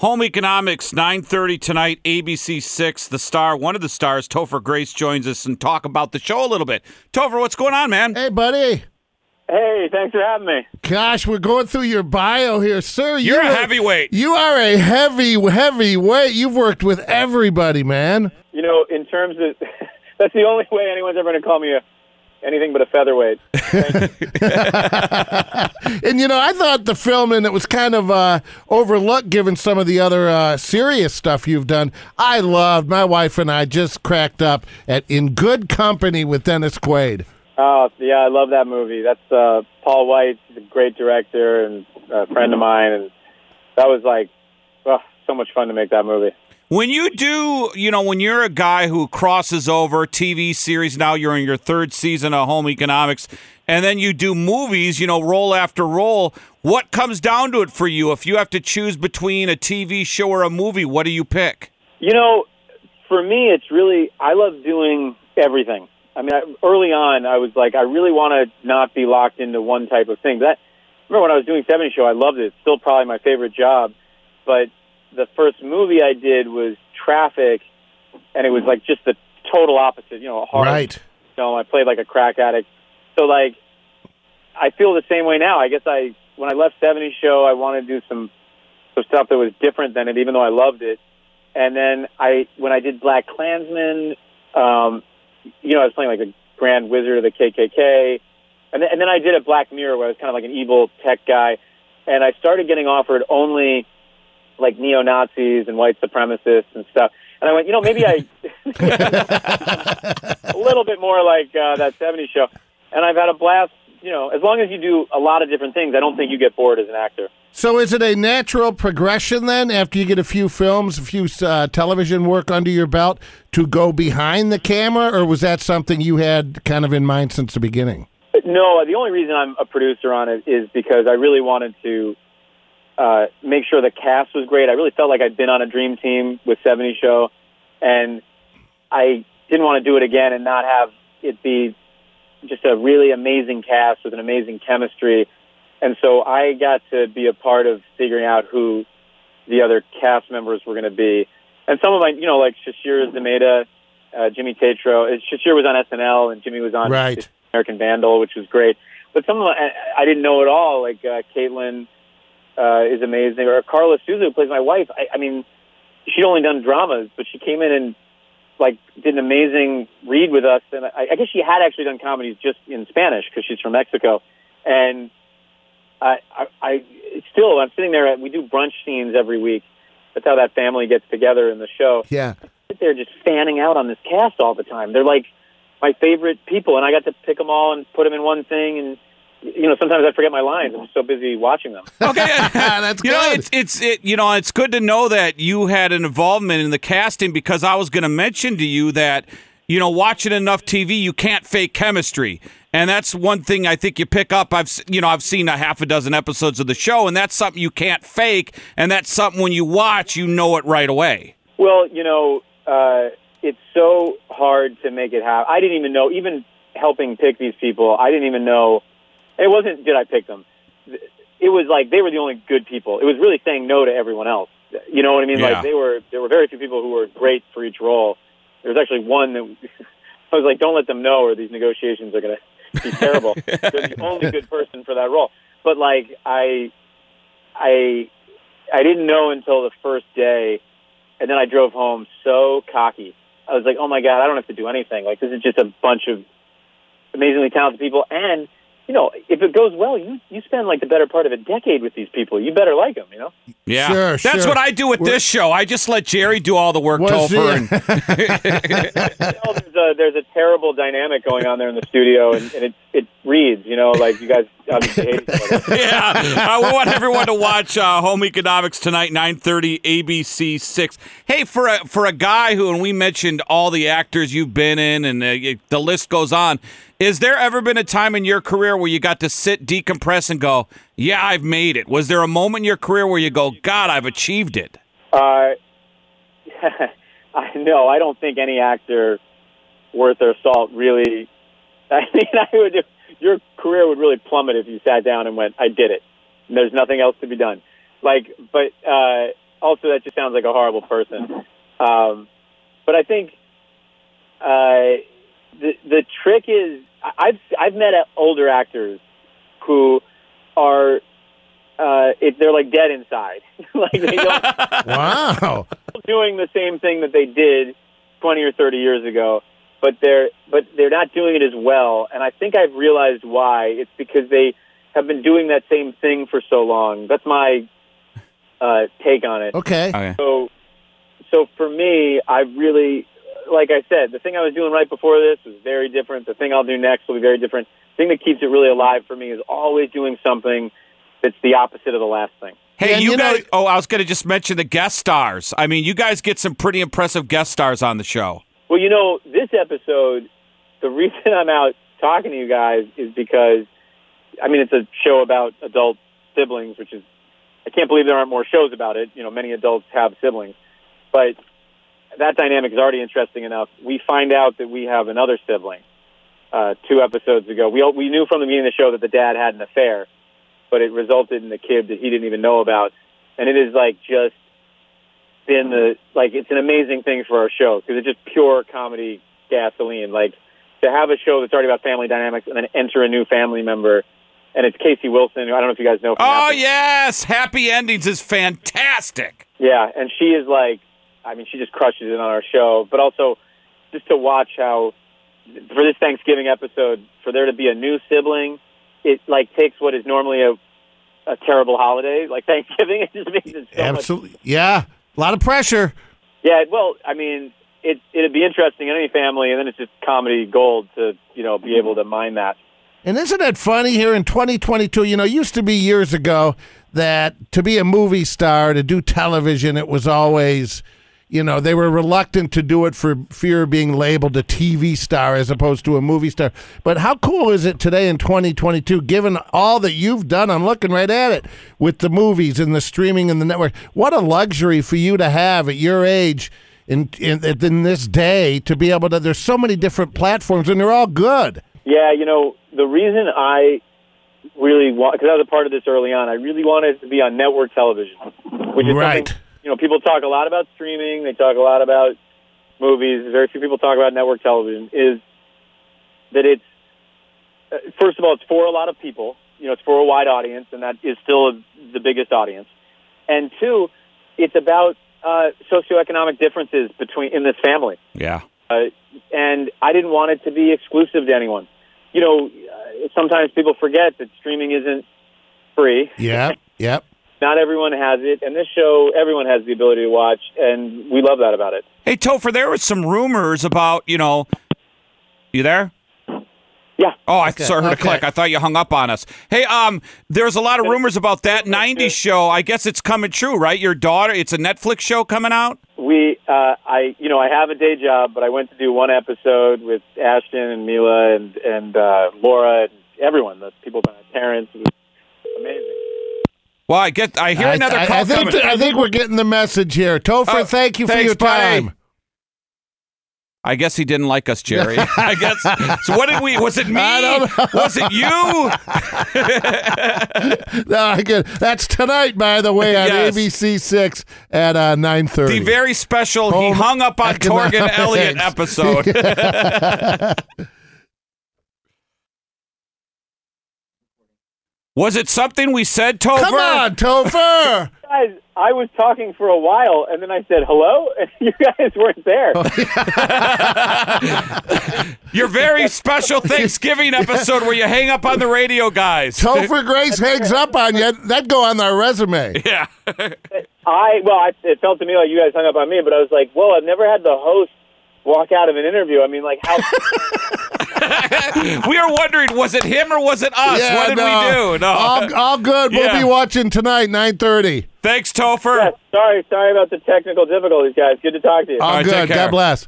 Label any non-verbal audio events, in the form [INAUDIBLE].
Home Economics, 9.30 tonight, ABC 6, the star, one of the stars, Topher Grace, joins us and talk about the show a little bit. Topher, what's going on, man? Hey, buddy. Hey, thanks for having me. Gosh, we're going through your bio here, sir. You're a are- heavyweight. You are a heavy, heavy weight. You've worked with everybody, man. You know, in terms of [LAUGHS] that's the only way anyone's ever going to call me a anything but a featherweight. [LAUGHS] And you know, I thought the film and it was kind of uh, overlooked given some of the other uh, serious stuff you've done. I loved. My wife and I just cracked up at In Good Company with Dennis Quaid. Oh, yeah, I love that movie. That's uh, Paul Weitz, a great director and a friend of mine, and that was like, oh, so much fun to make that movie. When you do, you know, when you're a guy who crosses over TV series, now you're in your third season of Home Economics, and then you do movies, you know, role after role, what comes down to it for you? If you have to choose between a TV show or a movie, what do you pick? You know, for me, it's really I love doing everything. I mean, I, early on, I was like, I really want to not be locked into one type of thing. That remember when I was doing '70 Show, I loved it. It's still probably my favorite job. But the first movie I did was Traffic, and it was like just the total opposite. You know, a hard Right. film. I played like a crack addict. So like, I feel the same way now. I guess I when I left '70 Show, I wanted to do some some stuff that was different than it, even though I loved it. And then I, when I did BlacKkKlansman, um, you know, I was playing like a Grand Wizard of the KKK, and then, and then I did a Black Mirror where I was kind of like an evil tech guy, and I started getting offered only like neo Nazis and white supremacists and stuff. And I went, you know, maybe I [LAUGHS] [LAUGHS] a little bit more like uh, that '70s show. And I've had a blast. You know, as long as you do a lot of different things, I don't think you get bored as an actor. So, is it a natural progression then, after you get a few films, a few uh, television work under your belt, to go behind the camera, or was that something you had kind of in mind since the beginning? No, the only reason I'm a producer on it is because I really wanted to uh, make sure the cast was great. I really felt like I'd been on a dream team with 70 Show, and I didn't want to do it again and not have it be just a really amazing cast with an amazing chemistry. And so I got to be a part of figuring out who the other cast members were going to be. And some of my, you know, like Sasheer Zamata, uh, Jimmy Tatro. Sasheer was on SNL and Jimmy was on Right. American Vandal, which was great. But some of them I, I didn't know at all. Like uh, Caitlin uh, is amazing, or Karla Souza, who plays my wife. I, I mean, she'd only done dramas, but she came in and like did an amazing read with us. And I, I guess she had actually done comedies just in Spanish because she's from Mexico. And I, I, I still, I'm sitting there. We do brunch scenes every week. That's how that family gets together in the show Yeah. sit there just fanning out on this cast all the time. They're like my favorite people, and I got to pick them all and put them in one thing. And you know, sometimes I forget my lines. I'm so busy watching them. [LAUGHS] Okay, [LAUGHS] That's you know it's it's it, you know it's good to know that you had an involvement in the casting because I was going to mention to you that you know watching enough TV you can't fake chemistry. And that's one thing I think you pick up. I've you know I've seen a half a dozen episodes of the show, and that's something you can't fake. And that's something when you watch, you know it right away. Well, you know, uh, it's so hard to make it happen. I didn't even know, even helping pick these people, I didn't even know. It wasn't did I pick them. It was like they were the only good people. It was really saying no to everyone else. You know what I mean? Yeah. Like they were. There were very few people who were great for each role. There was actually one that [LAUGHS] I was like, don't let them know, or these negotiations are going to be terrible. [LAUGHS] They're the only good person for that role. But like I, I, I didn't know until the first day, and then I drove home so cocky. I was like, oh my god, I don't have to do anything. Like this is just a bunch of amazingly talented people, and you know, if it goes well, you you spend like the better part of a decade with these people. You better like them, you know. Yeah, Sure, that's sure. what I do with this show. I just let Jerry do all the work, Was Topher. he- and- [LAUGHS] Oh, there's a there's a terrible dynamic going on there in the studio, and, and it it reads, you know, like you guys obviously [LAUGHS] hate yeah, I want everyone to watch uh, Home Economics tonight, nine thirty, ABC six. Hey, for a for a guy who, and we mentioned all the actors you've been in, and uh, the list goes on. Is there ever been a time in your career where you got to sit, decompress, and go, "Yeah, I've made it"? Was there a moment in your career where you go, "God, I've achieved it"? Uh, [LAUGHS] I know. I don't think any actor worth their salt really. [LAUGHS] I mean, I would. Your career would really plummet if you sat down and went, "I did it." And there's nothing else to be done. Like, but uh, also that just sounds like a horrible person. Um, but I think uh, the the trick is I've I've met older actors who are uh, it, they're like dead inside, [LAUGHS] like they don't [LAUGHS] Wow. [LAUGHS] doing the same thing that they did 20 or 30 years ago, but they're but they're not doing it as well. And I think I've realized why. It's because they have been doing that same thing for so long. That's my uh, take on it. Okay. Okay. So, so for me, I really, like I said, the thing I was doing right before this was very different. The thing I'll do next will be very different. The thing that keeps it really alive for me is always doing something that's the opposite of the last thing. Hey, And you, you know- guys. oh, I was going to just mention the guest stars. I mean, you guys get some pretty impressive guest stars on the show. Well, you know, this episode, the reason [LAUGHS] I'm out talking to you guys is because, I mean, it's a show about adult siblings, which is, I can't believe there aren't more shows about it. You know, many adults have siblings. But that dynamic is already interesting enough. We find out that we have another sibling uh, two episodes ago. We, we knew from the beginning of the show that the dad had an affair, but it resulted in a kid that he didn't even know about. And it is like just been the like it's an amazing thing for our show because it's just pure comedy gasoline. Like to have a show that's already about family dynamics and then enter a new family member, and it's Casey Wilson. who I don't know if you guys know. From Oh Happy- yes, Happy Endings is fantastic. yeah, and she is like, I mean, she just crushes it on our show. But also, just to watch how for this Thanksgiving episode, for there to be a new sibling, it like takes what is normally a a terrible holiday like Thanksgiving. [LAUGHS] It just makes it so much Absolutely. Yeah. A lot of pressure. Yeah, well, I mean, it it'd be interesting in any family, and then it's just comedy gold to you know be able to mine that. And isn't it funny here in 2022? You know, it used to be years ago that to be a movie star, to do television, it was always, you know, they were reluctant to do it for fear of being labeled a TV star as opposed to a movie star. But how cool is it today in 2022, given all that you've done? I'm looking right at it with the movies and the streaming and the network. What a luxury for you to have at your age. In, in in this day, to be able to, there's so many different platforms, and they're all good. Yeah, you know, the reason I really want because I was a part of this early on, I really wanted to be on network television, which is Right. You know people talk a lot about streaming, they talk a lot about movies. Very few people talk about network television. Is that it's uh, first of all, it's for a lot of people. You know, it's for a wide audience, and that is still the biggest audience. And two, it's about uh, socioeconomic differences between in this family. Yeah. Uh, and I didn't want it to be exclusive to anyone. You know, uh, sometimes people forget that streaming isn't free. Yeah. yep. Not everyone has it, and this show, everyone has the ability to watch, and we love that about it. Hey, Topher, there was some rumors about you know. You there? Yeah. Oh, I saw heard a click. I thought you hung up on us. Hey, um, there's a lot of rumors about that '90s show. I guess it's coming true, right? Your daughter, it's a Netflix show coming out. We, uh, I, you know, I have a day job, but I went to do one episode with Ashton and Mila and and uh, Laura and everyone, the people, Terrence. It was amazing. Well, I get. I hear I, another I- call I think, coming. I think we're getting the message here. Topher, Oh, thank you for thanks, your buddy. time. I guess he didn't like us, Jerry. [LAUGHS] I guess. So what did we? Was it me? [LAUGHS] I don't know. Was it you? [LAUGHS] No, I get, that's tonight, by the way, on Yes. ABC Six at uh, nine The thirty. very special. He hung up on Torgan. Elliott episode. Was it something we said, Topher? Come on, Topher. [LAUGHS] Guys, I was talking for a while, and then I said hello, [LAUGHS] and you guys weren't there. Oh, [LAUGHS] Your very special Thanksgiving episode where you hang up on the radio, guys. Topher Grace hangs up on you. That'd go on our resume. Yeah. I well, I, it felt to me like you guys hung up on me, but I was like, well, I've never had the host walk out of an interview. I mean, like how? [LAUGHS] we were wondering, was it him or was it us? Yeah, what did no. we do? No. All, all good. We'll Yeah. be watching tonight, nine thirty. Thanks, Topher. Yeah, sorry, sorry about the technical difficulties, guys. Good to talk to you. All right, good. God bless.